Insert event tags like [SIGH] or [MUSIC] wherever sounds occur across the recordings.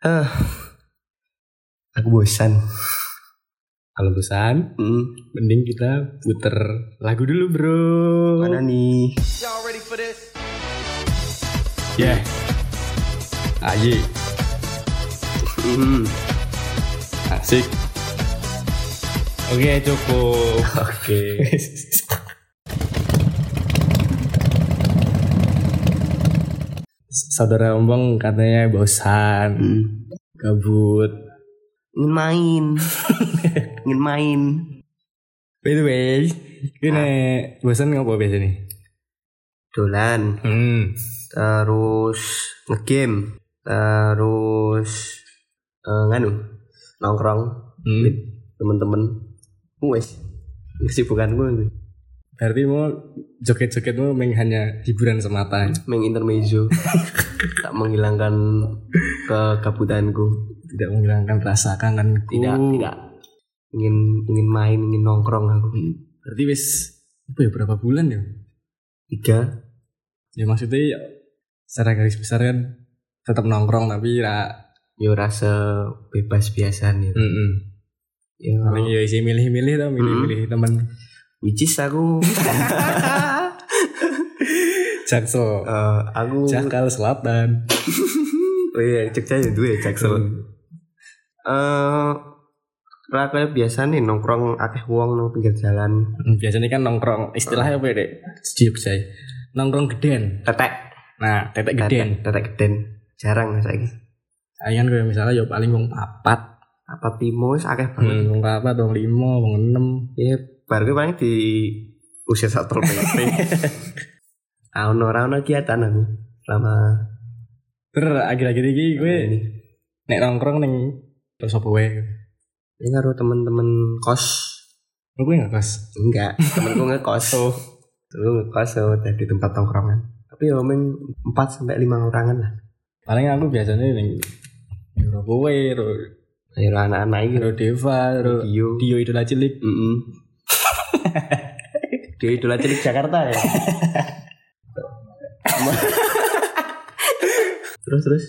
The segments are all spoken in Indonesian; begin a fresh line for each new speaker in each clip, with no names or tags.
Eh, aku bosan.
Kalau bosan,
Hmm,
mending kita puter lagu dulu bro.
mana nih?
Y'all ready for this?
Ya. Aye,
Hmm,
asik. Oke cukup. [LAUGHS]
oke.
Saudara Ombong katanya bosan,
Hmm,
gabut.
ingin main. [LAUGHS] ingin main.
By the way, ini bosan ngopo biasa nih?
Dolan,
Hmm.
terus ngegame, terus eh, nganu nongkrong
hmm.
with temen-temen. Wes, kesibukan gue
Berarti mau joget-joget mau main hanya hiburan semata.
main intermezzo [LAUGHS] tak menghilangkan kegabutanku
Tidak menghilangkan rasa kangenku.
tidak tidak. Ingin ingin main ingin nongkrong aku.
Berarti wis apa ya berapa bulan ya?
tiga.
Ya maksudnya ya, secara garis besar kan tetap nongkrong tapi ya
yo rasa bebas biasa nih.
Mm
ya.
Paling ya isi milih-milih tau milih-milih temen.
Which is aku [LAUGHS]
Jaksel.
Eh, aku
Jakal Selatan. [LAUGHS]
Oh iya Jogja ya dua Jaksel eh ra kayak biasa nih nongkrong akeh wong nang pinggir jalan.
Hmm, biasanya kan nongkrong istilahnya apa ya dek? Saya nongkrong geden.
Tetek.
Nah tetek geden.
tetek geden. Jarang saya
Ayan kayak misalnya ya paling wong papat.
Apa timo wis akeh banget.
hmm, wong papat wong lima wong enam
Ya, baru gue paling di usia satu PP. Aku orang orang kegiatan aku selama
terus akhir-akhir ini gue nek nongkrong neng terus apa wae
Ini karo temen-temen kos.
gue nggak kos
Enggak, temenku ngekos. [LAUGHS]
oh
Dulu ngekos oh, di tempat tongkrongan. Tapi ya 4 sampai 5 orangan lah.
paling aku biasanya neng Euro kowe, Euro
Ayo anak-anak ini.
Euro Deva, Euro
Dio.
Dio idola cilik.
Mm [LAUGHS] Dia idola cilik Jakarta ya. [LAUGHS] terus terus.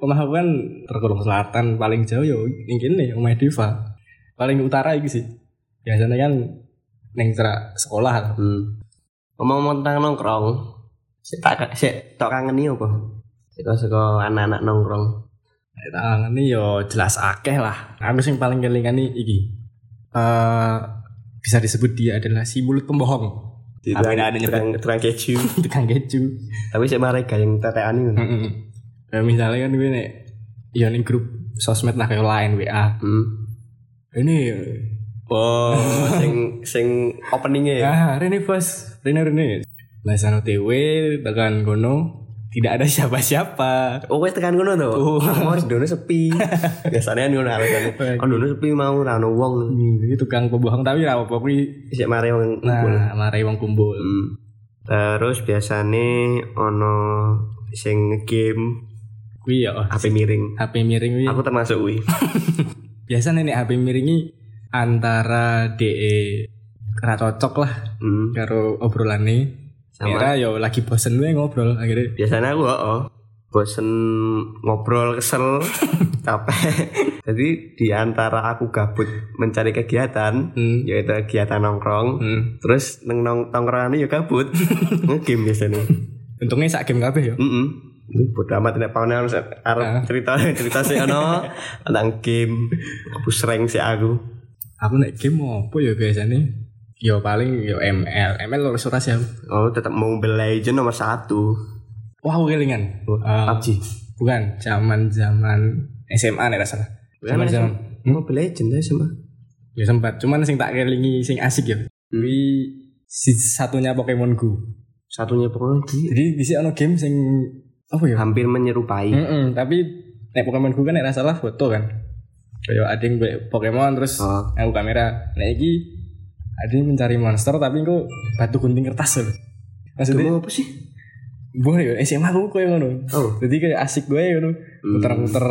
Omah aku kan tergolong selatan paling jauh yo ning kene omah Deva. Paling utara iki sih. Biasanya kan neng cerak sekolah.
Hmm. Ngomong-ngomong tentang nongkrong, si tak si tok kangen nih apa? Seko seko anak-anak nongkrong.
Tangan ini yo jelas akeh lah. Aku sing paling kelingan nih iki. Eh bisa disebut dia adalah si mulut pembohong.
Tukang-
ini ada
tukang tukang keju. [LAUGHS]
Tukang keju.
Tapi si mereka yang tetean ini.
Kayak misalnya kan gue nih ya ning grup sosmed lah kayak lain WA.
Hmm.
Ini
Oh, sing sing openingnya ya.
Ah, Rene bos, Rene Rene. Lasan OTW tekan kono tidak ada siapa-siapa.
Oh, wes tekan ngono tuh.
Oh.
Mau dono sepi. [LAUGHS] Biasanya kan ngono alasannya. Oh, dono sepi mau ra ono wong.
Hmm, tukang pembohong tapi ra apa kuwi.
Sik mari wong kumpul.
Nah, marai wong kumpul.
Hmm. Terus biasane ono sing game
Kuwi ya oh,
HP miring.
HP miring kuwi.
Aku termasuk kuwi. [LAUGHS]
Biasa nih HP miring ini antara DE ra cocok lah
Hmm.
karo obrolane.
Sama.
Kira yo lagi bosen gue ngobrol akhirnya.
biasanya aku oh, bosen ngobrol kesel [LAUGHS] capek jadi di antara aku gabut mencari kegiatan
Hmm.
yaitu kegiatan nongkrong
Hmm.
terus neng nong tongkrongan ya gabut [LAUGHS] ngegame biasanya
Untungnya sak game kabeh yo.
mm bodoh amat tidak paham harus harus
Ah.
cerita cerita sih ano [LAUGHS] tentang game aku sering sih aku
Aku nek game apa ya biasanya? Yo paling yo ML. ML lulus ora sih
oh tetap Mobile Legend nomor satu
Wah, aku kelingan.
Oh,
Eh,
PUBG
bukan zaman zaman SMA nih salah.
Bukan
Zaman zaman.
Mobile Legend ya sama
Ya sempat. Cuman sing tak kelingi sing asik ya. Kuwi si satunya Pokemon Go.
satunya pokoknya di-
Jadi di sini ono game sing apa ya?
hampir menyerupai
Mm-mm, tapi nek Pokemon Go kan nek salah foto kan. Kayak ada yang Pokemon terus
Oh.
aku kamera. Nah iki ada yang mencari monster tapi kok batu gunting kertas loh. Maksudnya
apa sih
Boh ya SMA aku kayak ngono.
oh
Jadi kayak asik gue ngono.
Hmm.
Muter-muter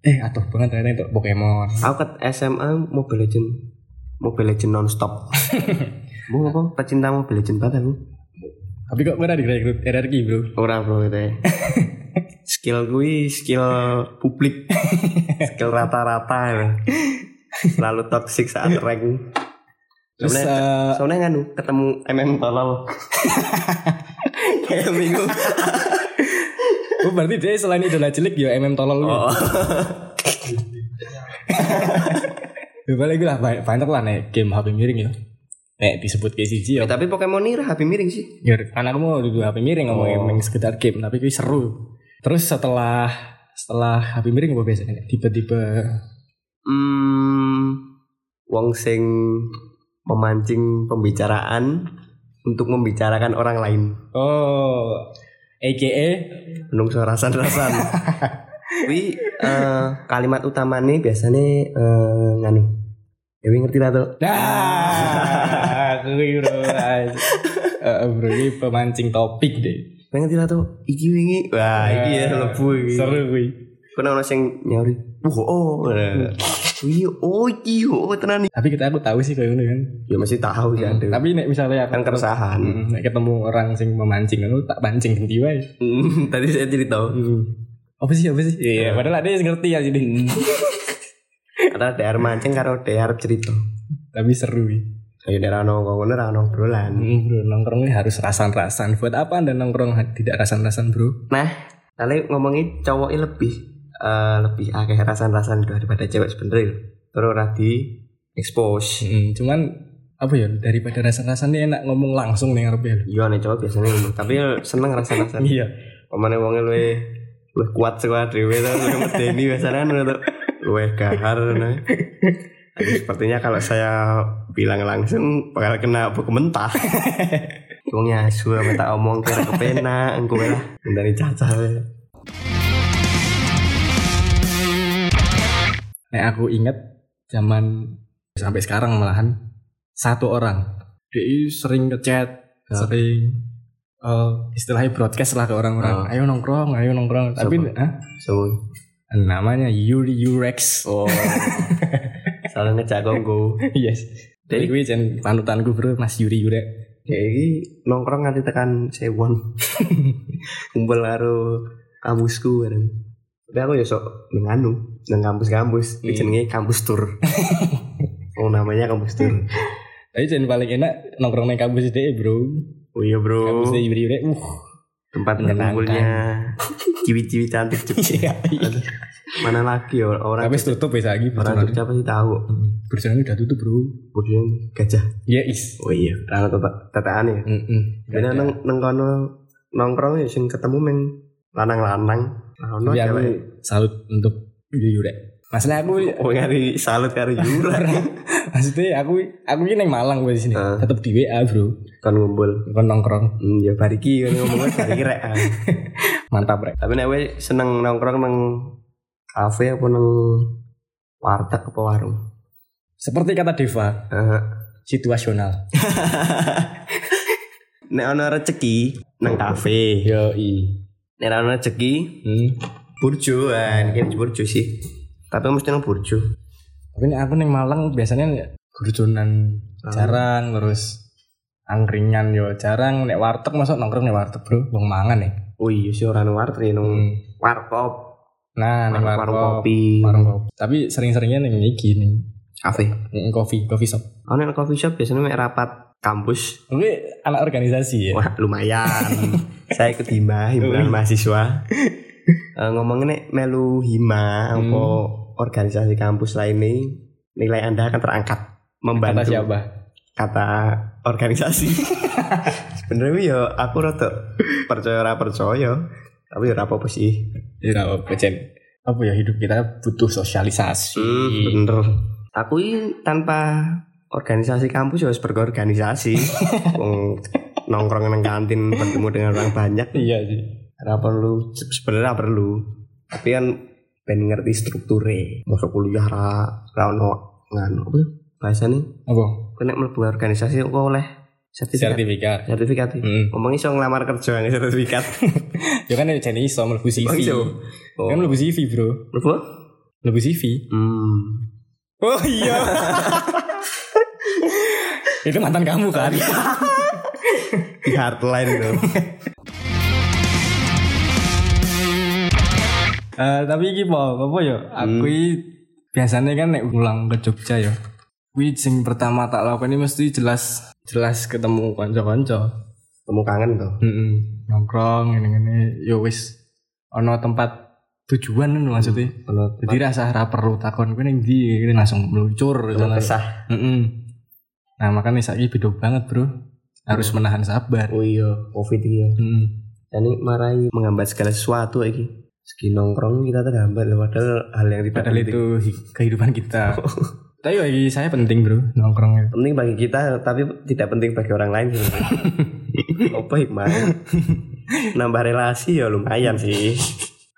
eh atuh banget ternyata itu Pokemon.
Aku ke SMA Mobile Legend Mobile Legend nonstop [LAUGHS] Bu apa? Pecinta Mobile Legend banget aku
Tapi kok gue ada direkrut RRQ bro.
Orang bro itu ya [LAUGHS] skill gue skill publik skill rata-rata ya. selalu toxic saat rank
Terus
Soalnya,
eh,
soalnya nganu ketemu MM tolol [LAUGHS] kayak bingung [LAUGHS]
oh, berarti dia selain idola cilik ya MM tolol gitu.
oh.
Ya balik lah banyak, lah nek game HP miring ya. Nek disebut kayak siji ya.
Ya, tapi Pokemon ini HP miring sih
Ya aku mau duduk HP miring
Oh.
emang sekedar game tapi kuwi seru. Terus setelah setelah HP miring apa biasanya tipe-tipe
hmm, wong sing memancing pembicaraan untuk membicarakan orang lain
oh AKA
menungso rasan-rasan [LAUGHS] Wi eh, kalimat utamanya biasanya eh, nganu Dewi ngerti lah tuh
Nah, kuwi bro. Eh, bro ini pemancing topik deh.
Dewi ngerti lah tuh Iki wingi Wah iki ya lebu iki
Seru kuwi.
Kena ono sing nyauri Wah oh Wih oh iki oh tenan iki.
Tapi kita aku tahu sih kayak ngono kan.
Ya masih tahu sih ada
Tapi nek misalnya aku
Kan keresahan
Mm, nek ketemu orang sing memancing ngono tak pancing ganti wae.
Hmm, [LAUGHS] Tadi saya cerita
Hmm. Apa sih apa sih? Iya, padahal ada yang ngerti ya jadi. [LAUGHS]
Ada DR mancing karo DR cerita
Tapi seru wi.
Kayak daerah nongkrong ngono ra nongkrolan.
Hmm, bro, nongkrongnya harus rasan-rasan. Buat apa anda nongkrong tidak rasan-rasan bro?
Nah, kali ngomongin cowoknya lebih eh, lebih akeh rasan-rasan daripada cewek sebenernya. Terus di expose.
Hmm, cuman apa ya daripada rasan-rasan ini enak ngomong langsung nih ngarep ya.
Iya nih cowok biasanya ngono, tapi ya seneng rasan-rasan. [LAUGHS]
Iya.
Pemane wong luwe luwe kuat saka dhewe to, medeni biasanya ngono Luwe gahar [LAUGHS] nah. Tapi sepertinya kalau saya bilang langsung bakal kena buku mentah. [LAUGHS] Wong asu tak omong kira kepenak engko lah dari caca.
Nek aku inget zaman sampai sekarang malahan satu orang dia sering ngechat, sering eh, istilahnya broadcast lah ke orang-orang.
Oh.
Ayo nongkrong, ayo nongkrong. Tapi ah,
So,
namanya Yuri Yurex.
oh. [LAUGHS] Salah ngejak kongko.
yes. Jadi gue jen panutanku bro Mas Yuri Yurek.
Ya iki nongkrong nganti tekan sewon. [LAUGHS] Kumpul karo kampusku bareng. Tapi aku ya sok ning anu, nang kampus-kampus.
Hmm.
jenenge kampus tour. [LAUGHS] oh namanya kampus tour.
Tapi jen paling enak nongkrong nang kampus deh bro.
Oh iya bro.
Kampusnya Yuri Yurek. Uh.
Tempat berkumpulnya ciwi-ciwi cantik Jogja. [LAUGHS]
Iya.
Mana lagi ya orang
Tapi tutup ya lagi
orang Jogja pasti tahu.
Burjonan udah tutup bro.
Kemudian gajah.
Ya is.
Oh iya, karena tetak tetaan ya.
Mm
Jadi nang nang kono nongkrong ya sing ketemu meng lanang-lanang. Ono
Tapi aku salut untuk Yurek. Masalah aku
Oh ngari salut karo Yura. [LAUGHS]
maksudnya aku aku ini neng Malang gue di sini.
Ah.
Tetap di WA bro.
kan ngumpul.
Kon nongkrong.
Hmm, ya bariki kan ngomongnya [LAUGHS] bariki rek. ah. [LAUGHS]
Mantap rek.
Tapi nek seneng nongkrong nang kafe apa nang warteg apa warung?
Seperti kata Deva,
Heeh.
situasional. [LAUGHS]
Nek ana rezeki nang kafe.
Yo i.
Nek ana rezeki
Hmm.
burjoan, kan burjo sih. Tapi mesti nang burjo.
Tapi aku neng Malang biasanya gurjonan
Ah.
jarang terus angkringan yo jarang nek warteg masuk nongkrong nek warteg bro wong mangan nih
Oh iya sih ora nang warteg nang
Hmm.
warkop,
nah
warung,
warung
kopi,
warung kopi tapi sering-seringnya neng iki nih
kafe.
kopi coffee shop
Ono nang coffee shop biasanya mek rapat kampus.
Tapi anak organisasi ya
Wah lumayan. [LAUGHS] Saya ikut hima himpunan mahasiswa. Eh, ngomongin nek melu hima
Hmm.
apa organisasi kampus lainnya nilai anda akan terangkat
kata
membantu
siapa
kata organisasi. [LAUGHS] Sebenarnya ya aku rada percaya ora percaya tapi ya ora apa-apa sih.
ya apa Jen apa ya hidup kita butuh sosialisasi
Hmm, bener. Aku ini tanpa organisasi kampus ya harus berorganisasi. [LAUGHS] Wong nongkrong nang kantin bertemu dengan orang banyak
iya sih
Ora perlu sebenarnya perlu. Tapi kan ben ngerti strukture. Masuk kuliah ra ra ono nganu apa bahasane
apa
kena mlebu organisasi kok oleh sertifikat.
sertifikat
Sertifikat. ya.
Hmm.
Ngomongin iso ngelamar kerja nggak sertifikat. [LAUGHS]
ya kan jadi iso mlebu CV
Oh, iso? Oh.
kan mlebu CV bro
Mlebu?
mlebu CV
Hmm.
oh iya [LAUGHS] itu mantan kamu kan
Di hardline tuh. [LAUGHS]
Eh, tapi iki po, apa ya? Aku
Hmm.
biasanya kan nek pulang ke Jogja ya. Kuwi sing pertama tak lakukan ini mesti jelas jelas ketemu kanca-kanca.
Kamu kangen tuh.
Heeh. Nongkrong ngene-ngene ya wis ana tempat tujuan kan maksudnya.
Kalau
Jadi rasa ra perlu takon kuwi ning ndi, ini langsung meluncur jalan.
kesah.
Heeh. Nah, makanya saiki beda banget, Bro. Harus menahan sabar.
Oh iya, covid iki ya.
Heeh.
Jadi marai menghambat segala sesuatu iki. Segi nongkrong kita terhambat loh, padahal hal yang tidak
Padahal
penting.
itu hi- kehidupan kita. [LAUGHS] Tapi bagi saya penting, Bro, nongkrong.
penting bagi kita tapi tidak penting bagi orang lain [LAUGHS] apa hikmahnya nambah relasi ya lumayan sih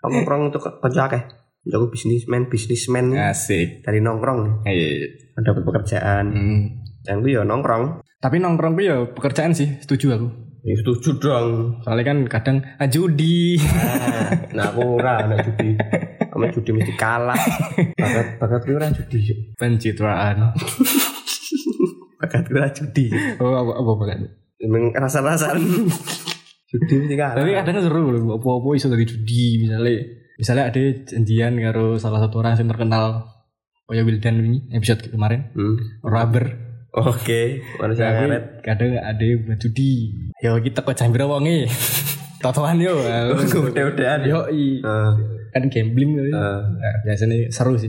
nongkrong untuk kerja akeh aku bisnismen bisnismen
Asik.
dari nongkrong
Eh,
dapat pekerjaan
hmm.
dan gue ya nongkrong
Tapi nongkrong tuh ya pekerjaan sih, setuju aku.
Ya setuju dong
Soalnya kan kadang ah, judi.
nah, nah aku ora anak judi kamu judi mesti kalah bakat bakat gue ora judi
Pencitraan.
bakat gue ora judi
Oh, apa apa kan.
emang rasa-rasan judi mesti kalah
Tapi kadang seru loh, apa-apa iso dari judi misalnya. Misalnya ada janjian karo salah satu orang yang terkenal Kaya Wildan ini episode kemarin
hmm.
Rubber
oke manusia
Nah, kuwi kadang ada yang buat judi. Yo kita kok jambir wonge [LAUGHS] Totoan yo.
Udah-udahan.
Yo i.
Eh,
Kan gambling kali.
eh.
Nah, Biasanya seru sih.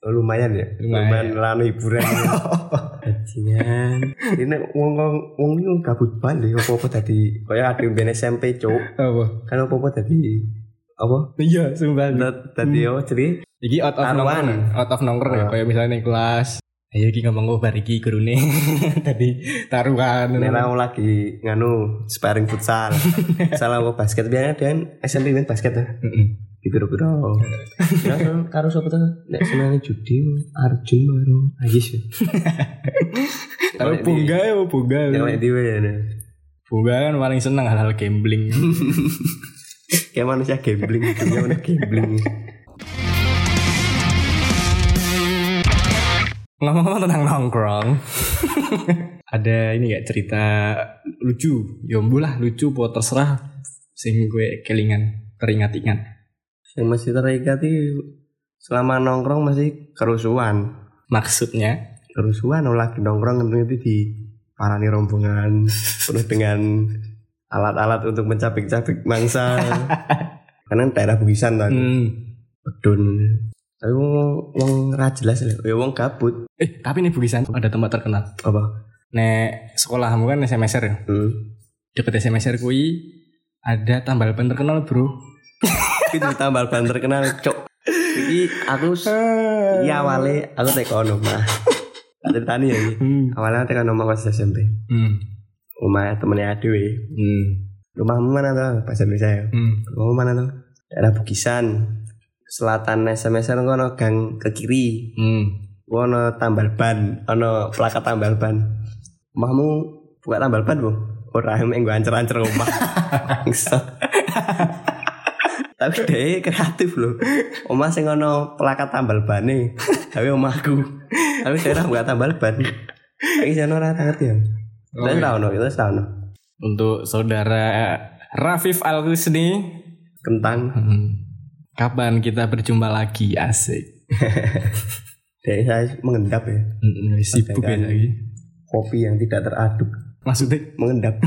Oh, lumayan ya?
Lumayan.
lumayan lanu hiburan. [LAUGHS] Bajingan ini wong wong wong ini gabut balik apa apa tadi kayak ada yang SMP cok
Apa?
kan apa apa tadi apa?
Iya sumpah.
Tadi apa jadi
Iki out of nongkrong, out of nongkrong ya,
Ah.
kayak misalnya kelas. Ayo iki ngomong bar iki gurune. [LAUGHS] Tadi taruhan.
Mau lagi nganu sparring futsal [LAUGHS] salah apa basket biasanya dia kan SMP main basket tuh
Heeh.
di biro biro ya kan [LAUGHS] karo siapa tuh nek seneng judi Arjun baru Agis
Tapi bunga ya bunga.
yang lain diwe ya nah.
Bunga kan paling seneng hal-hal gambling.
kayak manusia gambling hidupnya manusia gambling
Ngomong-ngomong tentang nongkrong. [LAUGHS] Ada ini gak cerita lucu? Ya lah lucu po terserah sing gue kelingan teringat-ingat.
yang masih terikat itu selama nongkrong masih kerusuhan
Maksudnya
kerusuhan lagi nongkrong itu di parani rombongan [LAUGHS] penuh dengan alat-alat untuk mencabik-cabik mangsa [LAUGHS] karena daerah bugisan tadi
hmm,
pedun tapi wong wong ra jelas lho ya wong gabut
eh tapi nih Bugisan ada tempat terkenal.
apa
Nek sekolahmu kan SMSR ya.
hmm.
Deket SMSR kui ada tambal ban terkenal bro. [LAUGHS]
itu tambal ban terkenal cok iki aku iki awalnya aku tekono mah tak ceritani ya
Hmm.
awalnya tekono mah pas SMP
Hmm.
rumah temennya Adewe
Hmm.
rumahmu mana tuh bahasa Indonesia ya
Hmm.
rumahmu mana tuh daerah Bugisan selatan SMS kan ono gang ke kiri.
Hmm.
ono tambal ban ono plakat tambal ban. Rumahmu buka tambal ban bu? Ora [LAUGHS] emang gue ancer-ancer rumah [LAUGHS] tapi deh kreatif loh omah sing ono plakat tambal ban nih tapi omahku. Tapi daerah buka tambal ban. Ini sih ora ngerti ya.
Iya.
tau no, itu tau no.
Untuk saudara Rafif Al Husni,
Kentang.
Hmm. Kapan kita berjumpa lagi? Asik. [LAUGHS]
Dari saya mengendap ya
Hmm, sibuk ya
Sedangkan-
lagi.
Kopi yang tidak teraduk
Maksudnya?
Mengendap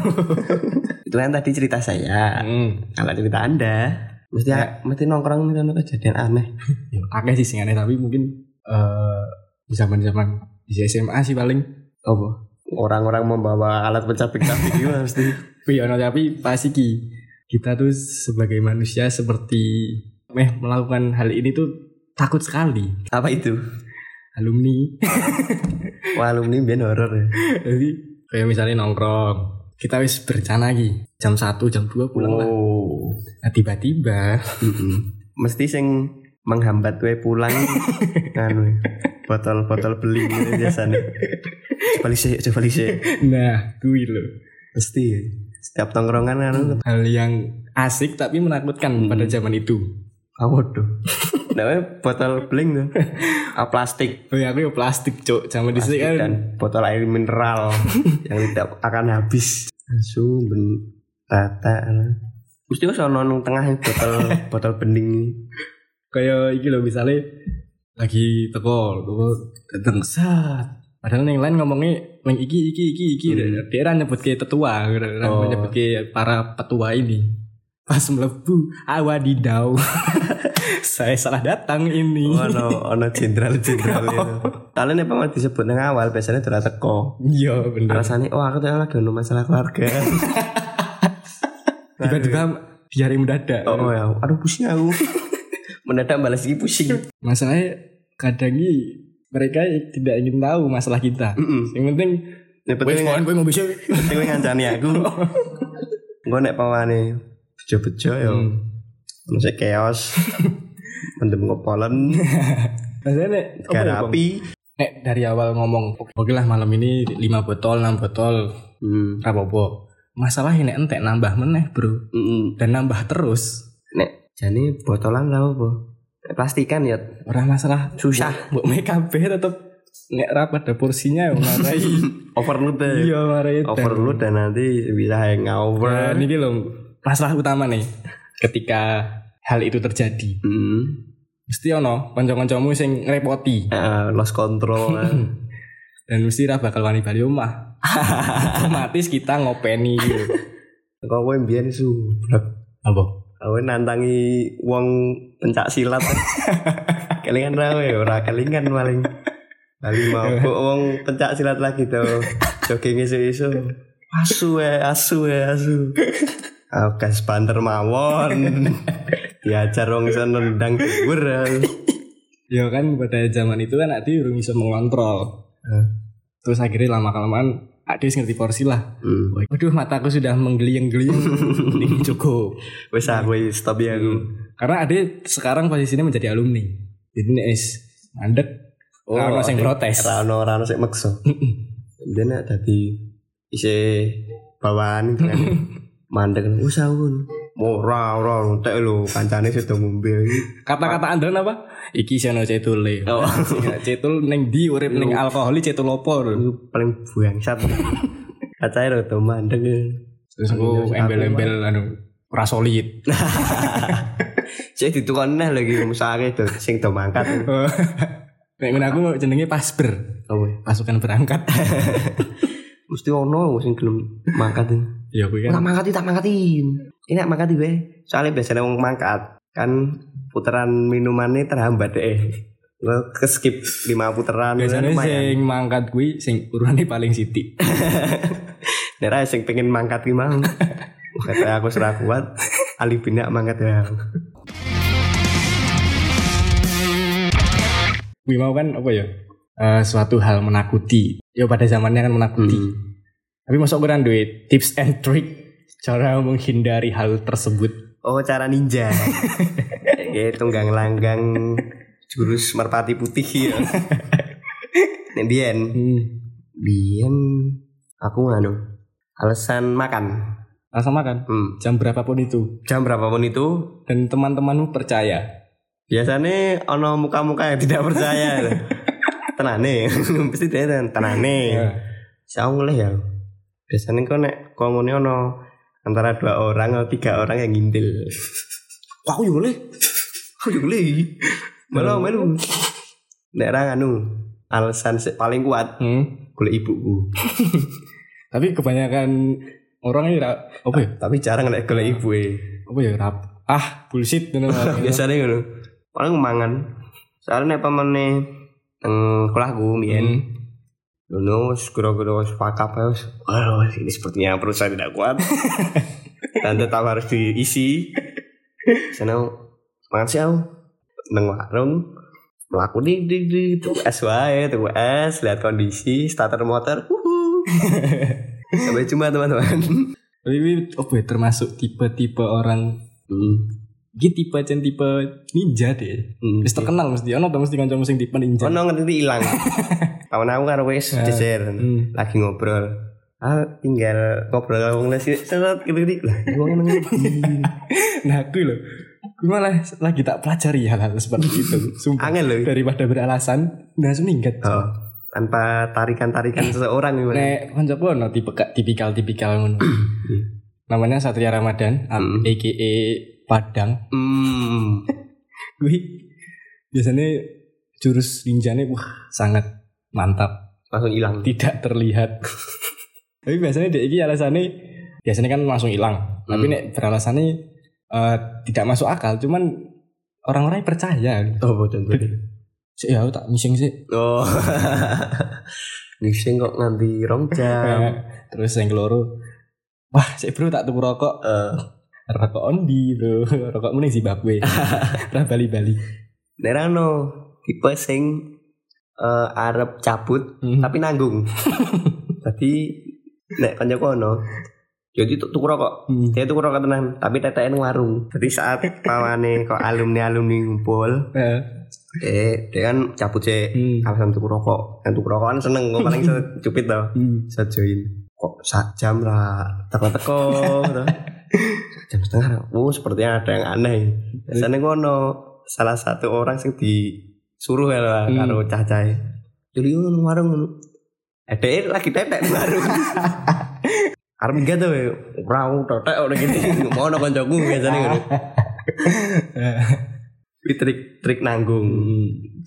[LAUGHS] Itu kan tadi cerita saya
Hmm.
Kalau cerita anda Mesti, mesti nongkrong mesti ada kejadian aneh [LAUGHS]
Ya, akeh sih sing aneh tapi mungkin eh di zaman-zaman di SMA sih paling
Apa? Orang-orang membawa alat pencabik-cabik itu mesti
Wih, ono tapi pas iki kita tuh sebagai manusia seperti meh melakukan hal ini tuh takut sekali
Apa itu?
alumni. [LAUGHS]
Wah alumni biar horor ya
Jadi kayak misalnya nongkrong, kita wis berencana lagi jam 1 jam 2 pulang lah.
Oh
Nah, tiba-tiba.
Mesti sing menghambat gue pulang [LAUGHS] Anu Botol-botol beli gitu biasanya Coba lise, coba lise
nah gue loh
Mesti ya. Setiap tongkrongan anu
hal yang asik tapi menakutkan pada zaman itu.
Apa tuh? Namanya botol bling tuh [LAUGHS] ah, Plastik
Oh ya aku ya plastik cok zaman di sini kan
dan botol air mineral [LAUGHS] yang tidak akan habis. Langsung ben tata. Mesti kok sono nang tengah botol [LAUGHS] botol bening.
kayak iki lho misalnya lagi teko teko dateng sat padahal yang lain ngomongnya yang iki iki iki iki
Hmm.
dia nyebut kayak tetua
Oh.
nyebut kayak para petua ini pas melebu awadidau [LAUGHS] saya salah datang ini
ono ono jenderal-jenderal [LAUGHS] itu. Kalian apa mau disebut nang awal biasanya sudah teko.
iya bener
Alasannya oh aku tuh lagi ono masalah keluarga. [LAUGHS]
tiba-tiba diare mendadak
Oh, ya, aduh pusing aku. Mendadak balas lagi pusing.
masalahnya kadang ini mereka tidak ingin tahu masalah kita
Heeh.
yang penting Wes
penting
kowe ngombe sih.
penting ngancani aku. Gue nek pawane bejo-bejo yo.
Hmm.
Masih chaos. [LAUGHS] Mendem ngopolen, [LAUGHS]
Maksudnya nek apa ya. Nek dari awal ngomong oke lah malam ini 5 botol 6 botol
Hmm.
rapopo. Masalah ini entek nambah meneh, Bro.
Mm-mm.
Dan nambah terus.
Nek jane botolan? Nek Plastikan ya
Orang masalah
susah.
mbok make kabeh tetep nek rapat ada porsinya ya marai. [LAUGHS]
Overload deh.
iya marai.
Overload dan nanti bisa
Nah,
hangover.
ini loh masalah utama nih. Ketika hal itu terjadi,
Hmm.
mesti ono kanca-kancamu sing ngrepoti
Eh, lost control. [LAUGHS]
dan mesti ra bakal wani bali omah. [LAUGHS] Otomatis kita ngopeni gitu.
Kok kowe mbiyen su.
Apa?
Kowe nantangi wong pencak silat. [LAUGHS] kelingan ra kowe ora kelingan paling. Kali mau kok wong pencak silat lagi tuh. Jogging isu-isu. Asu eh, asu eh, asu. Gas banter mawon. [LAUGHS] Diajar wong iso nendang dhuwur.
Ya kan pada zaman itu kan Adi urung bisa mengontrol.
Eh.
Terus akhirnya lama kelamaan Adi ngerti porsi lah.
Hmm.
Waduh mataku sudah menggeliang-geliang. [LAUGHS] Ini cukup.
Wes aku stop ya aku.
Karena Adi sekarang posisinya menjadi alumni. Jadi is mandek. Oh, Karena sing protes.
Rano rano sik maksa. Dia nek dadi isi bawaan kan [LAUGHS] mandek wis aku. Ora ora entek lho kancane sedo ngombe.
Kata-kata Anda apa? Iki sono cetul le.
Oh. [LAUGHS]
cetul neng di urip neng alkohol cetul opo.
paling bangsat. Kacae lho to mandek.
Terus aku embel-embel anu ora solid. [LAUGHS]
Sik ditukon neh lagi musake do sing do mangkat. [LAUGHS]
Nek ngene aku jenenge pasber.
Oh,
Pasukan berangkat.
mesti ono sing gelem mangkat.
Ya kuwi
Tak
kan.
mangkati tak mangkatin. Ini tak mangkati wae. Soalnya biasanya wong mangkat kan putaran minumannya terhambat deh. Lo keskip lima putaran
Biasanya sing mangkat kuwi sing urunane paling sithik. [LAUGHS]
Daerah sing pengen mangkat ki mau. Kata aku serah kuat. Ali bina mangkat ya.
Kuwi mau kan apa ya? Eh, suatu hal menakuti. Ya pada zamannya kan menakuti.
Hmm.
Tapi masuk kan duit tips and trick cara menghindari hal tersebut.
Oh cara ninja. [LAUGHS] Kayak tunggang langgang jurus merpati putih ya. Nek biyen,
Hmm.
biyen aku nganu alasan makan.
Langsung makan.
Hmm.
Jam berapapun itu.
Jam berapapun itu
Dan teman-temanmu percaya.
biasanya ono muka-muka yang tidak percaya [LAUGHS] tenane pasti dia ten- tenane
Ya.
saya mulai ya biasanya kok nek komunnya ono antara dua orang atau tiga orang yang ngintil Wah, aku juga boleh aku juga boleh malu malu nek orang anu alasan paling kuat
Hmm.
golek ibuku [LAUGHS]
Tapi kebanyakan orang ini apa ya?
tapi jarang nek golek ibu e
Apa ya? Rap. Ah, bullshit [LAUGHS]
biasanya ngono paling mangan soalnya nek pamane nang kelasku mien
Hmm.
Dulu wis kira-kira wis pakap ya wis. Wah, ini sepertinya perusahaan tidak kuat. [LAUGHS] Dan tetap harus diisi. Sana makan sih aku. Nang warung melaku di di di tuh es wae tuh es lihat kondisi starter motor [LAUGHS] sampai jumpa teman-teman
Tapi ini apa ya? Termasuk tipe-tipe orang
hmm.
Tipe cen tipe ninja deh.
Hmm.
Terkenal mesti ono mesti kanca sing tipe ninja.
Ono ngerti hilang [LAUGHS] kawan aku karo wis jejer
Hmm.
lagi ngobrol ah tinggal ngobrol karo wong les seret gitu lah wong nang
Nah, aku loh. Gue malah lagi tak pelajari hal-hal seperti itu. Sumpah.
angel loh
Daripada beralasan, langsung minggat.
Oh, tanpa tarikan-tarikan seseorang gimana?
Nek koncoku ono tipikal-tipikal ngono. Namanya Satria Ramadan,
Hmm.
aka Padang.
Hmm. [LAUGHS]
Gue biasanya jurus ninjanya wah sangat mantap.
Langsung hilang.
Tidak terlihat. [LAUGHS] Tapi biasanya dia ini alasannya biasanya kan langsung hilang. Tapi
Hmm.
nek beralasannya eh, tidak masuk akal cuman orang-orang percaya.
Oh betul betul
sih ya tak mising sih
oh. [LAUGHS] Ngising kok nganti rong jam. [LAUGHS]
Terus yang keloro wah sih bro tak tuku rokok.
Eh,
rokok ondi bro? Rokok mending Zimbabwe lah Bali Bali
Nerano tipe sing eh, arep cabut
Hmm.
tapi nanggung. [LAUGHS] Tadi nek kanca kono jadi tuku rokok.
Hmm.
Dia tuku rokok tenan, tapi tetekan warung. Jadi saat pawane [LAUGHS] kok alumni-alumni ngumpul,
Eh,
eh dia kan cabut sih.
hmm.
Alasan tuku rokok. Yang tuku rokok kan seneng, kok paling secupit tau.
Hmm.
Kok sak jam lah, teko-teko. [LAUGHS] gitu. Jam setengah. Oh, sepertinya ada yang aneh. Biasanya kono salah satu orang sing disuruh ya lah
Hmm.
karo cah-cah. Jadi yo nang warung ngono. Ede lagi tetek warung. [LAUGHS] Arep enggak tuh, ora tetek ora gini. Mau nang kancaku biasanya ngono. [LAUGHS] Ini trik trik nanggung.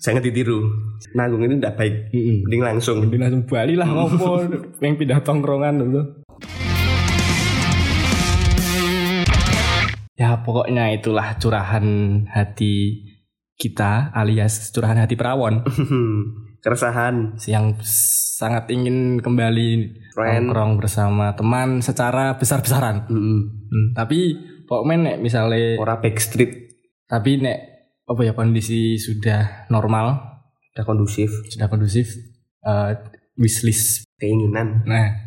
Jangan ditiru. Nanggung ini tidak baik.
Hmm.
Mending langsung.
Mending langsung Bali lah ngopo [LAUGHS] yang pindah tongkrongan dulu. Ya pokoknya itulah curahan hati kita alias curahan hati perawon [LAUGHS]
Keresahan.
yang sangat ingin kembali nongkrong bersama teman secara besar-besaran.
Mm-mm.
Hmm, tapi pokoknya nek misalnya
Ora backstreet.
tapi nek apa ya kondisi sudah normal,
Udah kondusif.
sudah kondusif eh, wishlist
Keinginan.
Nah,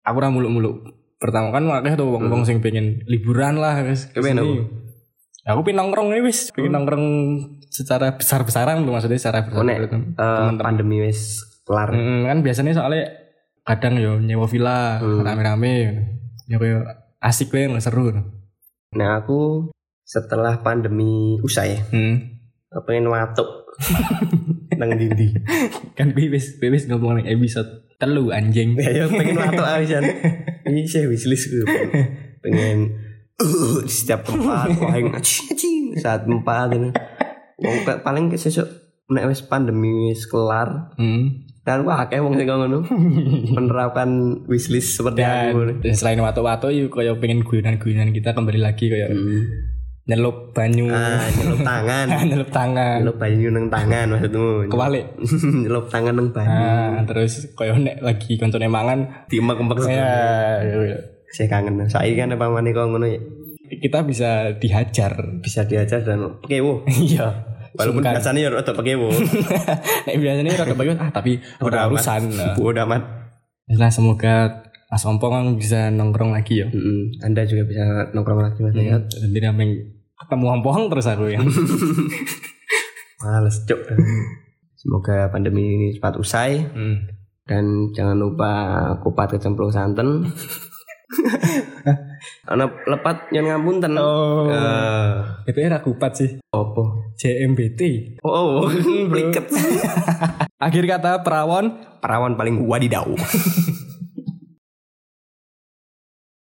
aku ora muluk-muluk. Pertama kan akeh tuh wong-wong sing pengen liburan lah
ke
sini.
apa?
Aku pengen nongkrong nih wis, pengen
Hmm.
nongkrong secara besar-besaran loh maksudnya secara
Oh, nek,
besar.
eh, pandemi wis kelar.
kan biasanya soalnya kadang yo nyewa villa
Hmm.
rame-rame. Ya kayak asik lah seru.
Nah aku setelah pandemi usai,
Hmm.
aku pengen watuk [LAUGHS] nang dindi.
Kan bebis bebis ngomong ning episode telu anjing.
Ya yo pengen watuk awisan. Ini sih wishlist gue. Pengen uh, di setiap tempat paling saat tempat ini. Wong pa- paling sesuk nek wis pandemi wis kelar
Hmm.
dan wah akeh wong sing ngono [LAUGHS] menerapkan wishlist seperti
Dan,
aku.
dan selain watu-watu yuk kayak pengen guyonan-guyonan kita kembali lagi kayak
Hmm.
nyelup banyu,
Ah, nyelup tangan. [LAUGHS]
nyelup tangan,
Nyelup banyu nang tangan maksudmu.
kebalik. [LAUGHS]
nyelup tangan nang banyu.
Nah, terus kayak nek lagi koncone mangan
Dimek-mek
ya ya,
Saya kangen. Saya kan apa mana kau ngono ya.
kita bisa dihajar.
Bisa diajar dan pekewo. [LAUGHS]
Iya.
Walaupun
Sungkan.
biasanya ya rada pekewo.
nek [LAUGHS] biasanya rada bagus ah tapi udah urusan. Nah. [LAUGHS]
Bodoh amat.
Nah, semoga Mas Ompong bisa nongkrong lagi ya.
Mm-mm. Anda juga bisa nongkrong lagi mas ya.
Nanti namanya ketemu Ompong terus aku ya.
Males cok. Semoga pandemi ini cepat usai
Hmm.
dan jangan lupa kupat kecemplung santen. [LAUGHS] Ana lepat yang ngapunten.
Oh.
Eh,
Itu era kupat sih.
opo?
JMBT.
Oh, oh, [LAUGHS] pliket. [LAUGHS]
Akhir kata perawon
Perawan paling wadidaw.